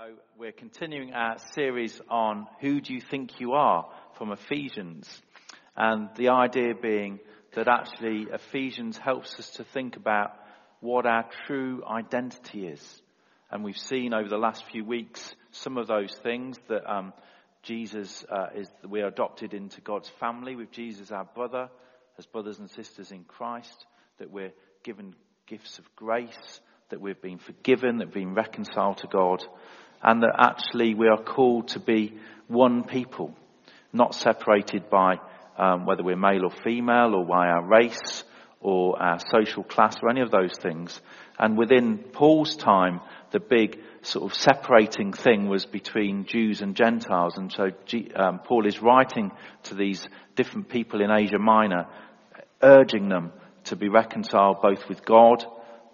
So we're continuing our series on who do you think you are from Ephesians. And the idea being that actually Ephesians helps us to think about what our true identity is. And we've seen over the last few weeks some of those things that um, Jesus uh, is, we're adopted into God's family with Jesus our brother, as brothers and sisters in Christ, that we're given gifts of grace, that we've been forgiven, that we've been reconciled to God, and that actually we are called to be one people, not separated by um, whether we're male or female or by our race or our social class or any of those things. And within Paul's time, the big sort of separating thing was between Jews and Gentiles. And so um, Paul is writing to these different people in Asia Minor, urging them to be reconciled both with God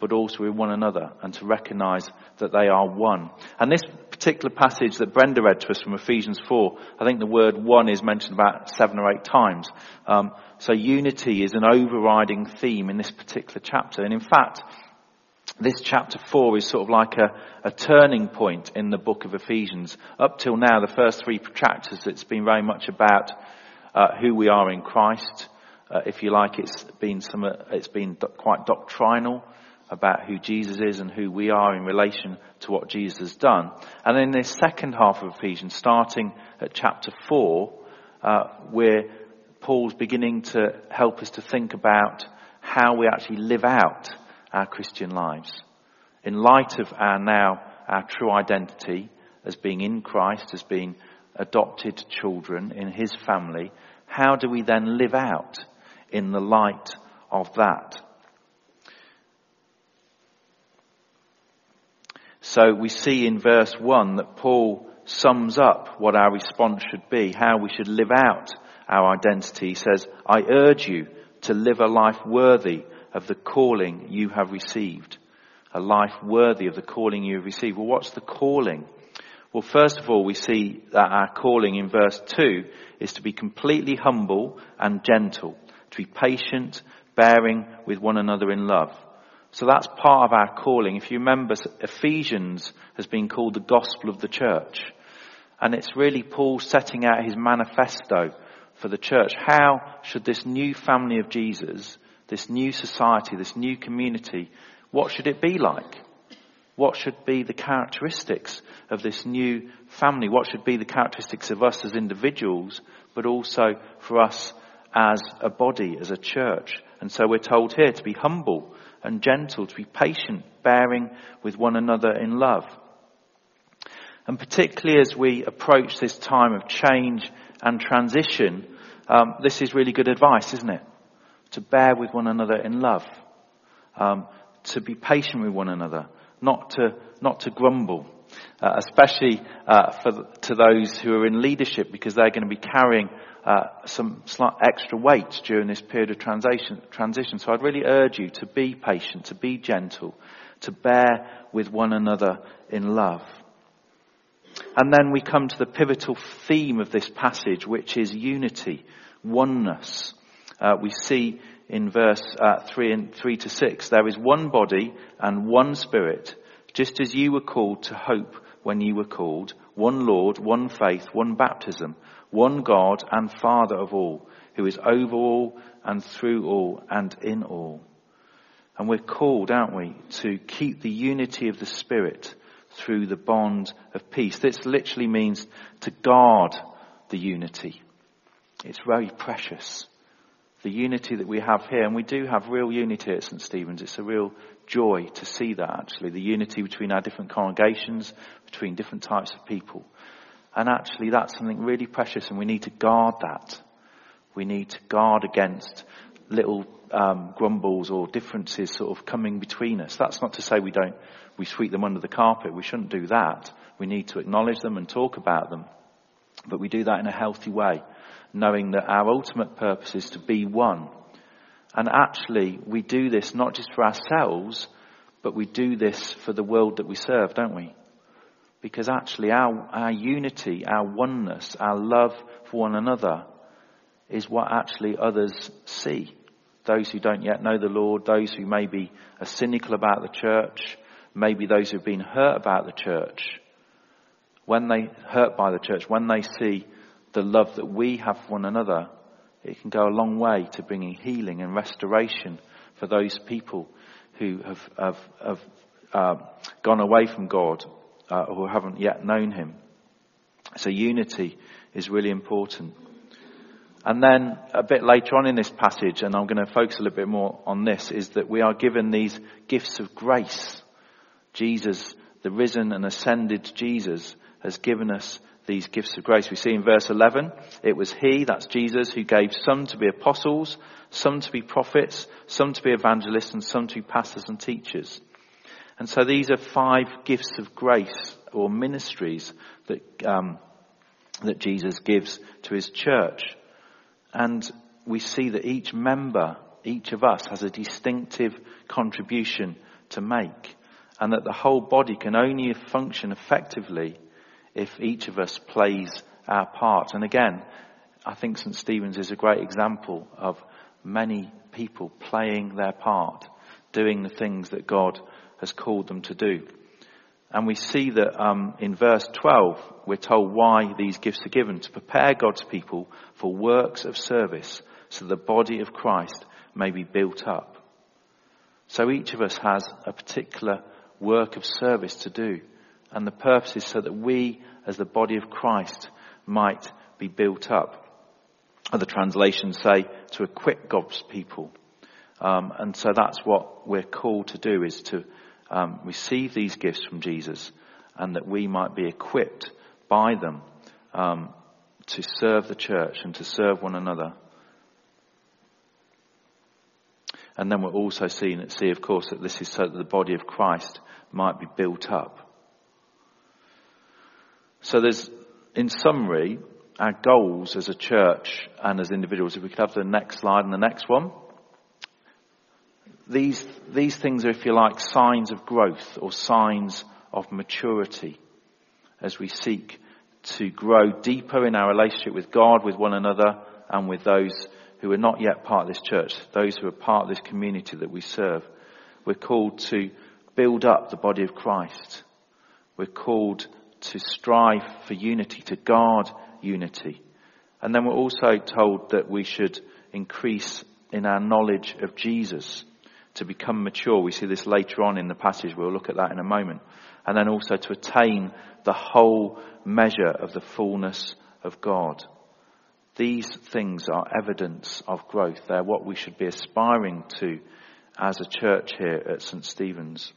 but also with one another and to recognize that they are one. And this particular passage that Brenda read to us from Ephesians 4, I think the word one is mentioned about seven or eight times. Um, so unity is an overriding theme in this particular chapter. And in fact, this chapter 4 is sort of like a, a turning point in the book of Ephesians. Up till now, the first three chapters, it's been very much about uh, who we are in Christ. Uh, if you like, it's been some, it's been quite doctrinal about who Jesus is and who we are in relation to what Jesus has done. And in this second half of Ephesians, starting at chapter 4, uh, where Paul's beginning to help us to think about how we actually live out our Christian lives. In light of our now, our true identity as being in Christ, as being adopted children in his family, how do we then live out in the light of that? So we see in verse 1 that Paul sums up what our response should be, how we should live out our identity. He says, I urge you to live a life worthy of the calling you have received. A life worthy of the calling you have received. Well, what's the calling? Well, first of all, we see that our calling in verse 2 is to be completely humble and gentle, to be patient, bearing with one another in love. So that's part of our calling. If you remember, Ephesians has been called the gospel of the church. And it's really Paul setting out his manifesto for the church. How should this new family of Jesus, this new society, this new community, what should it be like? What should be the characteristics of this new family? What should be the characteristics of us as individuals, but also for us as a body, as a church? And so we're told here to be humble, and gentle, to be patient, bearing with one another in love. And particularly as we approach this time of change and transition, um, this is really good advice, isn't it? To bear with one another in love, um, to be patient with one another, not to not to grumble, uh, especially uh, for to those who are in leadership, because they're going to be carrying uh, some slight extra weight during this period of transition, transition. So I'd really urge you to be patient, to be gentle, to bear with one another in love. And then we come to the pivotal theme of this passage, which is unity, oneness. Uh, we see in verse uh, 3 and 3 to 6, there is one body and one spirit, just as you were called to hope when you were called, one Lord, one faith, one baptism, one God and Father of all, who is over all and through all and in all. And we're called, aren't we, to keep the unity of the Spirit through the bond of peace. This literally means to guard the unity. It's very precious. The unity that we have here, and we do have real unity at St. Stephen's. It's a real joy to see that actually. The unity between our different congregations, between different types of people. And actually, that's something really precious, and we need to guard that. We need to guard against little um, grumbles or differences sort of coming between us. That's not to say we don't, we sweep them under the carpet. We shouldn't do that. We need to acknowledge them and talk about them. But we do that in a healthy way, knowing that our ultimate purpose is to be one. And actually, we do this not just for ourselves, but we do this for the world that we serve, don't we? Because actually our, our unity, our oneness, our love for one another is what actually others see. Those who don't yet know the Lord, those who maybe are cynical about the church, maybe those who've been hurt about the church. When they hurt by the church, when they see the love that we have for one another, it can go a long way to bringing healing and restoration for those people who have, have, have uh, gone away from God uh, or haven't yet known Him. So unity is really important. And then a bit later on in this passage, and I'm going to focus a little bit more on this, is that we are given these gifts of grace. Jesus, the risen and ascended Jesus, has given us these gifts of grace. We see in verse 11, it was He, that's Jesus, who gave some to be apostles, some to be prophets, some to be evangelists, and some to be pastors and teachers. And so these are five gifts of grace or ministries that, um, that Jesus gives to His church. And we see that each member, each of us has a distinctive contribution to make. And that the whole body can only function effectively if each of us plays our part. And again, I think St. Stephen's is a great example of many people playing their part, doing the things that God has called them to do. And we see that um, in verse 12, we're told why these gifts are given to prepare God's people for works of service so the body of Christ may be built up. So each of us has a particular work of service to do. And the purpose is so that we, as the body of Christ, might be built up. Other translations say to equip God's people. Um, and so that's what we're called to do is to um, receive these gifts from Jesus and that we might be equipped by them um, to serve the church and to serve one another. And then we're also seeing, see, of course, that this is so that the body of Christ might be built up. So there's, in summary, our goals as a church and as individuals. If we could have the next slide and the next one. These, these things are, if you like, signs of growth or signs of maturity as we seek to grow deeper in our relationship with God, with one another, and with those who are not yet part of this church, those who are part of this community that we serve. We're called to build up the body of Christ. We're called to strive for unity, to guard unity. And then we're also told that we should increase in our knowledge of Jesus to become mature. We see this later on in the passage. We'll look at that in a moment. And then also to attain the whole measure of the fullness of God. These things are evidence of growth. They're what we should be aspiring to as a church here at St. Stephen's.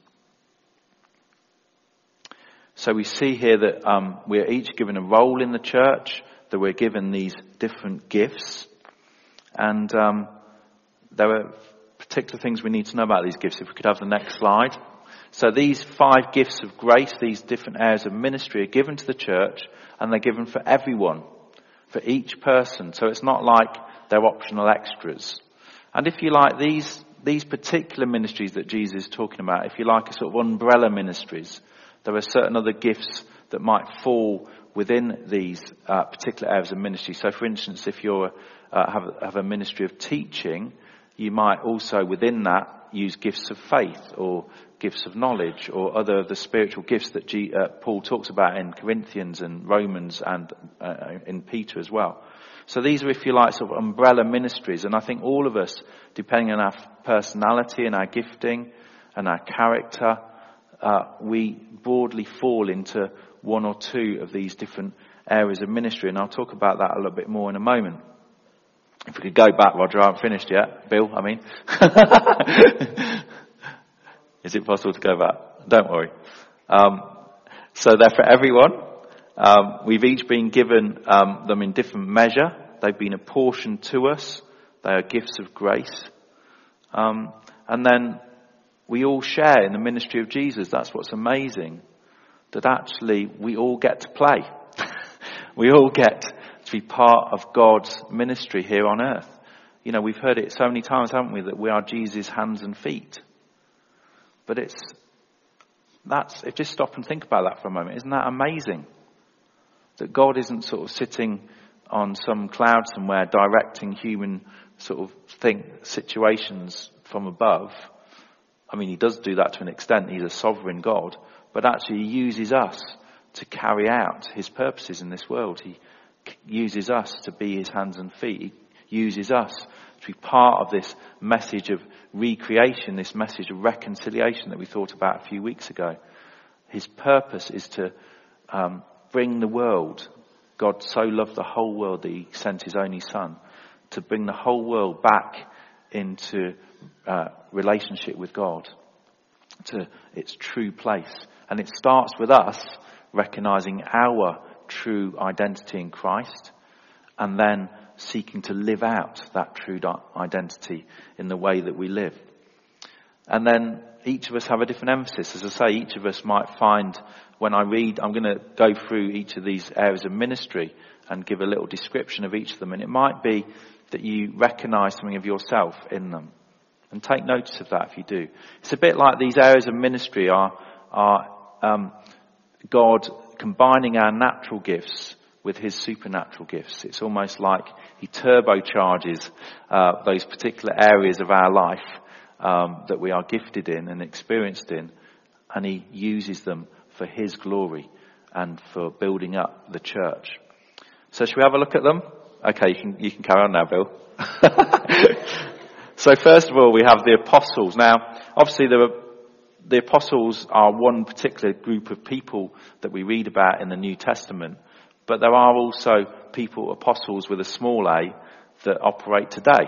So we see here that um, we are each given a role in the church, that we're given these different gifts, and um, there are particular things we need to know about these gifts. If we could have the next slide. So these five gifts of grace, these different areas of ministry are given to the church, and they're given for everyone, for each person. So it's not like they're optional extras. And if you like, these these particular ministries that Jesus is talking about, if you like, are sort of umbrella ministries there are certain other gifts that might fall within these uh, particular areas of ministry. So, for instance, if you uh, have, have a ministry of teaching, you might also within that use gifts of faith or gifts of knowledge or other of the spiritual gifts that G, uh, Paul talks about in Corinthians and Romans and uh, in Peter as well. So these are, if you like, sort of umbrella ministries. And I think all of us, depending on our personality and our gifting and our character, uh, we broadly fall into one or two of these different areas of ministry, and I'll talk about that a little bit more in a moment. If we could go back, Roger, I haven't finished yet. Bill, I mean. Is it possible to go back? Don't worry. Um, so they're for everyone. Um, we've each been given um, them in different measure. They've been apportioned to us. They are gifts of grace. Um, and then we all share in the ministry of Jesus. That's what's amazing. That actually we all get to play. we all get to be part of God's ministry here on earth. You know, we've heard it so many times, haven't we, that we are Jesus' hands and feet. But it's, that's, if just stop and think about that for a moment, isn't that amazing? That God isn't sort of sitting on some cloud somewhere directing human sort of think situations from above I mean, he does do that to an extent. He's a sovereign God, but actually he uses us to carry out his purposes in this world. He uses us to be his hands and feet. He uses us to be part of this message of recreation, this message of reconciliation that we thought about a few weeks ago. His purpose is to um, bring the world. God so loved the whole world that he sent his only son to bring the whole world back into uh, relationship with God, to its true place. And it starts with us recognizing our true identity in Christ and then seeking to live out that true identity in the way that we live. And then each of us have a different emphasis. As I say, each of us might find when I read, I'm going to go through each of these areas of ministry and give a little description of each of them. And it might be that you recognize something of yourself in them. And take notice of that if you do. It's a bit like these areas of ministry are, are um, God combining our natural gifts with his supernatural gifts. It's almost like he turbocharges uh, those particular areas of our life um, that we are gifted in and experienced in, and he uses them for his glory and for building up the church. So shall we have a look at them? Okay, you can, you can carry on now, Bill. so first of all, we have the apostles. Now, obviously there are, the apostles are one particular group of people that we read about in the New Testament, but there are also people, apostles with a small a, that operate today.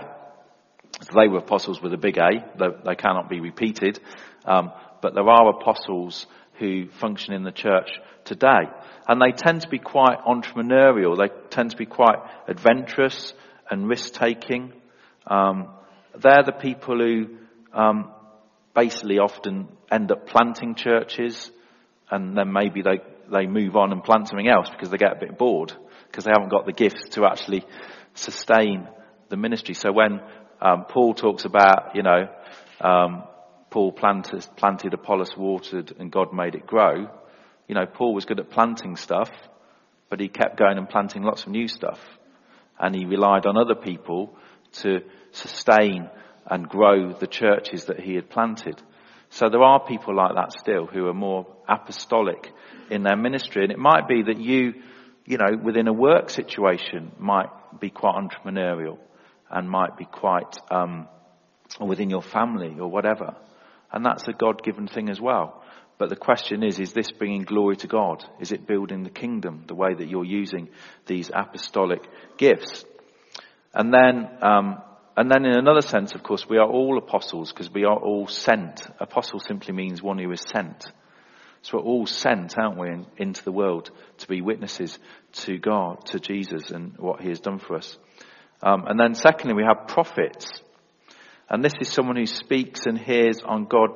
So they were apostles with a big A, though they cannot be repeated, um, but there are apostles who function in the church today. And they tend to be quite entrepreneurial. They tend to be quite adventurous and risk taking. Um, they're the people who um, basically often end up planting churches and then maybe they, they move on and plant something else because they get a bit bored because they haven't got the gifts to actually sustain the ministry. So when um, Paul talks about, you know, um, Paul planted, planted, Apollos watered, and God made it grow. You know, Paul was good at planting stuff, but he kept going and planting lots of new stuff. And he relied on other people to sustain and grow the churches that he had planted. So there are people like that still who are more apostolic in their ministry. And it might be that you, you know, within a work situation might be quite entrepreneurial and might be quite, um, or within your family or whatever. And that's a God-given thing as well. But the question is, is this bringing glory to God? Is it building the kingdom the way that you're using these apostolic gifts? And then, um, and then in another sense, of course, we are all apostles because we are all sent. Apostle simply means one who is sent. So we're all sent, aren't we, in, into the world to be witnesses to God, to Jesus and what he has done for us. Um, and then secondly, we have prophets. And this is someone who speaks and hears on God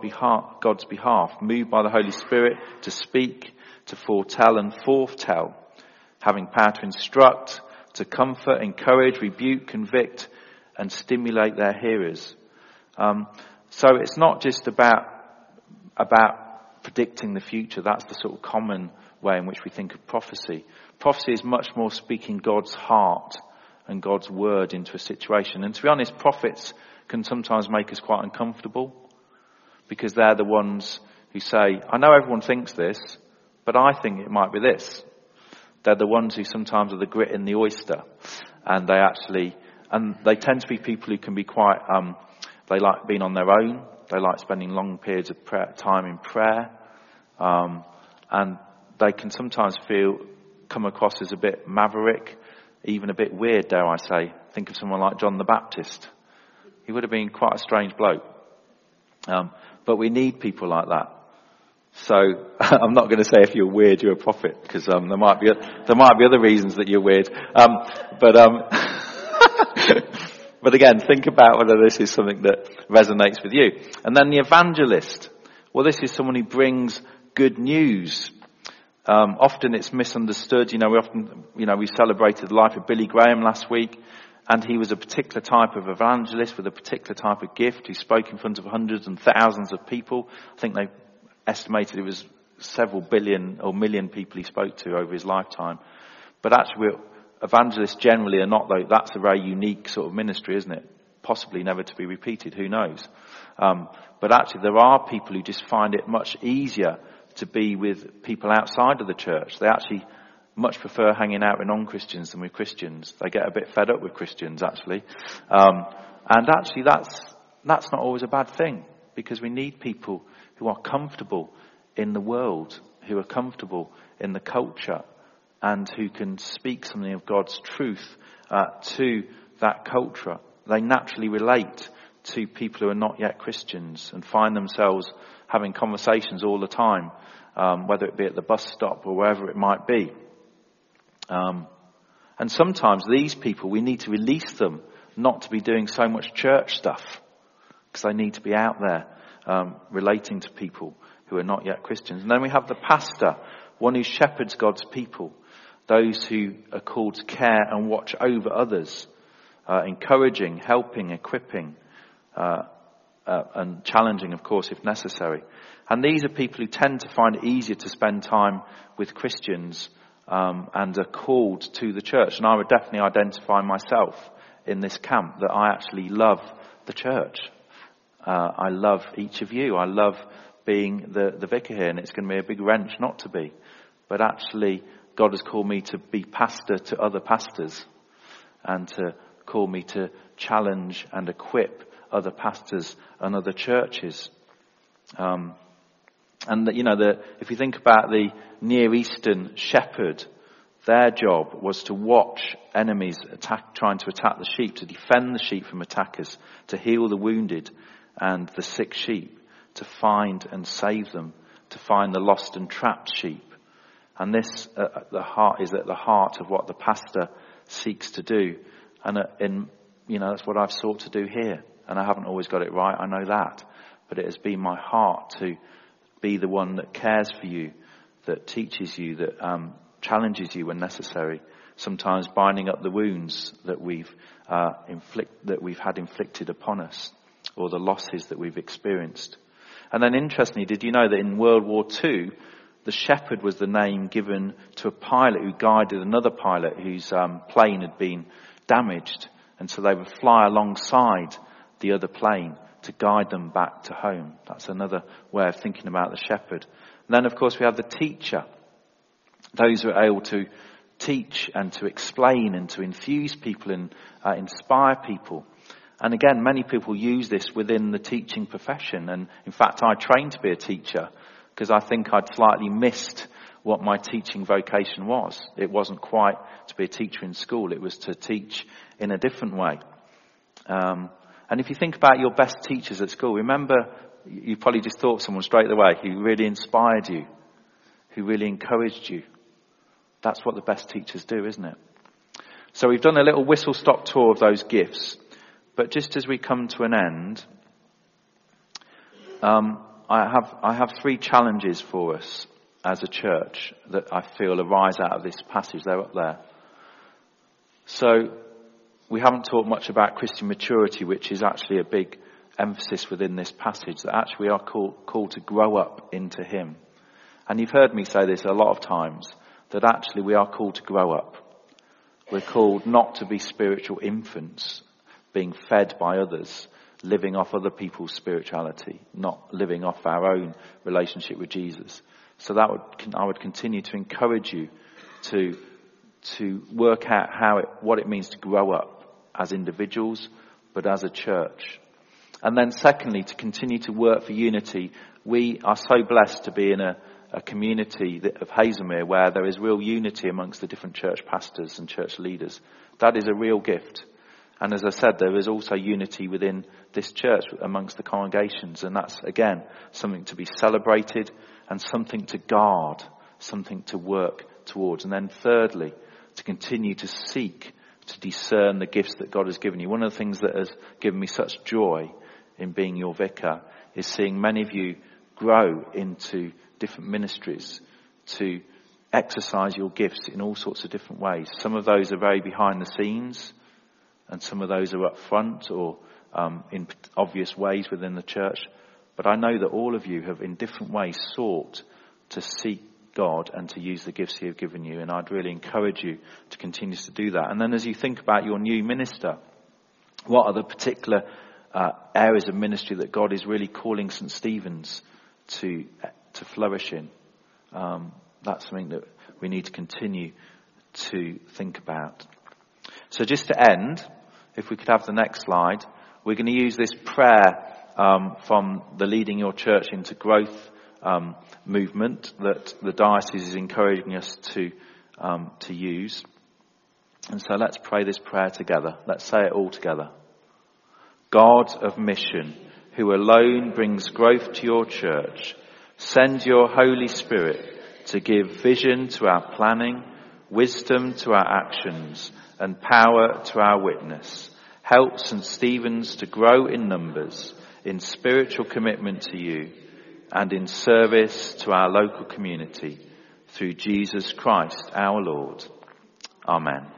God's behalf, moved by the Holy Spirit to speak, to foretell and foretell, having power to instruct, to comfort, encourage, rebuke, convict, and stimulate their hearers. Um, so it's not just about about predicting the future. That's the sort of common way in which we think of prophecy. Prophecy is much more speaking God's heart and God's word into a situation. And to be honest, prophets can sometimes make us quite uncomfortable because they're the ones who say, I know everyone thinks this, but I think it might be this. They're the ones who sometimes are the grit in the oyster and they actually, and they tend to be people who can be quite, um, they like being on their own. They like spending long periods of prayer, time in prayer. Um, and they can sometimes feel, come across as a bit maverick, even a bit weird, dare I say. Think of someone like John the Baptist. He would have been quite a strange bloke. Um, but we need people like that. So I'm not going to say if you're weird, you're a prophet, because um, there might be there might be other reasons that you're weird. Um, but um, but again, think about whether this is something that resonates with you. And then the evangelist. Well, this is someone who brings good news. Um, often it's misunderstood. You know, we often, you know, we celebrated the life of Billy Graham last week. And he was a particular type of evangelist with a particular type of gift. He spoke in front of hundreds and thousands of people. I think they estimated it was several billion or million people he spoke to over his lifetime. But actually, evangelists generally are not though. That's a very unique sort of ministry, isn't it? Possibly never to be repeated. Who knows? Um, but actually, there are people who just find it much easier to be with people outside of the church. They actually much prefer hanging out with non-Christians than with Christians. They get a bit fed up with Christians, actually. Um, and actually, that's that's not always a bad thing because we need people who are comfortable in the world, who are comfortable in the culture, and who can speak something of God's truth uh, to that culture. They naturally relate to people who are not yet Christians and find themselves having conversations all the time, um, whether it be at the bus stop or wherever it might be. Um, and sometimes these people, we need to release them not to be doing so much church stuff because they need to be out there um, relating to people who are not yet Christians. And then we have the pastor, one who shepherds God's people, those who are called to care and watch over others, uh, encouraging, helping, equipping, uh, uh, and challenging, of course, if necessary. And these are people who tend to find it easier to spend time with Christians um, and are called to the church. And I would definitely identify myself in this camp that I actually love the church. Uh, I love each of you. I love being the, the vicar here, and it's going to be a big wrench not to be. But actually, God has called me to be pastor to other pastors and to call me to challenge and equip other pastors and other churches. Um, and, you know, the, if you think about the Near Eastern shepherd, their job was to watch enemies attack, trying to attack the sheep, to defend the sheep from attackers, to heal the wounded and the sick sheep, to find and save them, to find the lost and trapped sheep. And this uh, the heart is at the heart of what the pastor seeks to do. And uh, in, you know, that's what I've sought to do here. And I haven't always got it right, I know that. But it has been my heart to be the one that cares for you, that teaches you, that um, challenges you when necessary. Sometimes binding up the wounds that we've uh, inflict, that we've had inflicted upon us, or the losses that we've experienced. And then, interestingly, did you know that in World War II, the shepherd was the name given to a pilot who guided another pilot whose um, plane had been damaged, and so they would fly alongside the other plane to guide them back to home. That's another way of thinking about the shepherd. And then, of course, we have the teacher. Those who are able to teach and to explain and to infuse people and uh, inspire people. And again, many people use this within the teaching profession. And in fact, I trained to be a teacher because I think I'd slightly missed what my teaching vocation was. It wasn't quite to be a teacher in school. It was to teach in a different way. Um, and if you think about your best teachers at school, remember you probably just thought someone straight away who really inspired you, who really encouraged you. That's what the best teachers do, isn't it? So we've done a little whistle stop tour of those gifts. But just as we come to an end, um, I have I have three challenges for us as a church that I feel arise out of this passage. They're up there. So we haven't talked much about Christian maturity, which is actually a big emphasis within this passage, that actually we are called, called to grow up into Him. And you've heard me say this a lot of times, that actually we are called to grow up. We're called not to be spiritual infants, being fed by others, living off other people's spirituality, not living off our own relationship with Jesus. So that would, I would continue to encourage you to, to work out how it, what it means to grow up as individuals, but as a church. And then secondly, to continue to work for unity. We are so blessed to be in a, a community of Haslemere where there is real unity amongst the different church pastors and church leaders. That is a real gift. And as I said, there is also unity within this church amongst the congregations. And that's, again, something to be celebrated and something to guard, something to work towards. And then thirdly, to continue to seek to discern the gifts that God has given you. One of the things that has given me such joy in being your vicar is seeing many of you grow into different ministries to exercise your gifts in all sorts of different ways. Some of those are very behind the scenes and some of those are up front or um, in obvious ways within the church. But I know that all of you have in different ways sought to seek God and to use the gifts He has given you. And I'd really encourage you to continue to do that. And then as you think about your new minister, what are the particular uh, areas of ministry that God is really calling St. Stephen's to, to flourish in? um, that's something that we need to continue to think about. So just to end, if we could have the next slide, we're going to use this prayer um, from the Leading Your Church into Growth um, movement that the diocese is encouraging us to um, to use. And so let's pray this prayer together. Let's say it all together. God of mission, who alone brings growth to your church, send your Holy Spirit to give vision to our planning, wisdom to our actions, and power to our witness. Help St. Stephen's to grow in numbers, in spiritual commitment to you, and in service to our local community through Jesus Christ our Lord. Amen.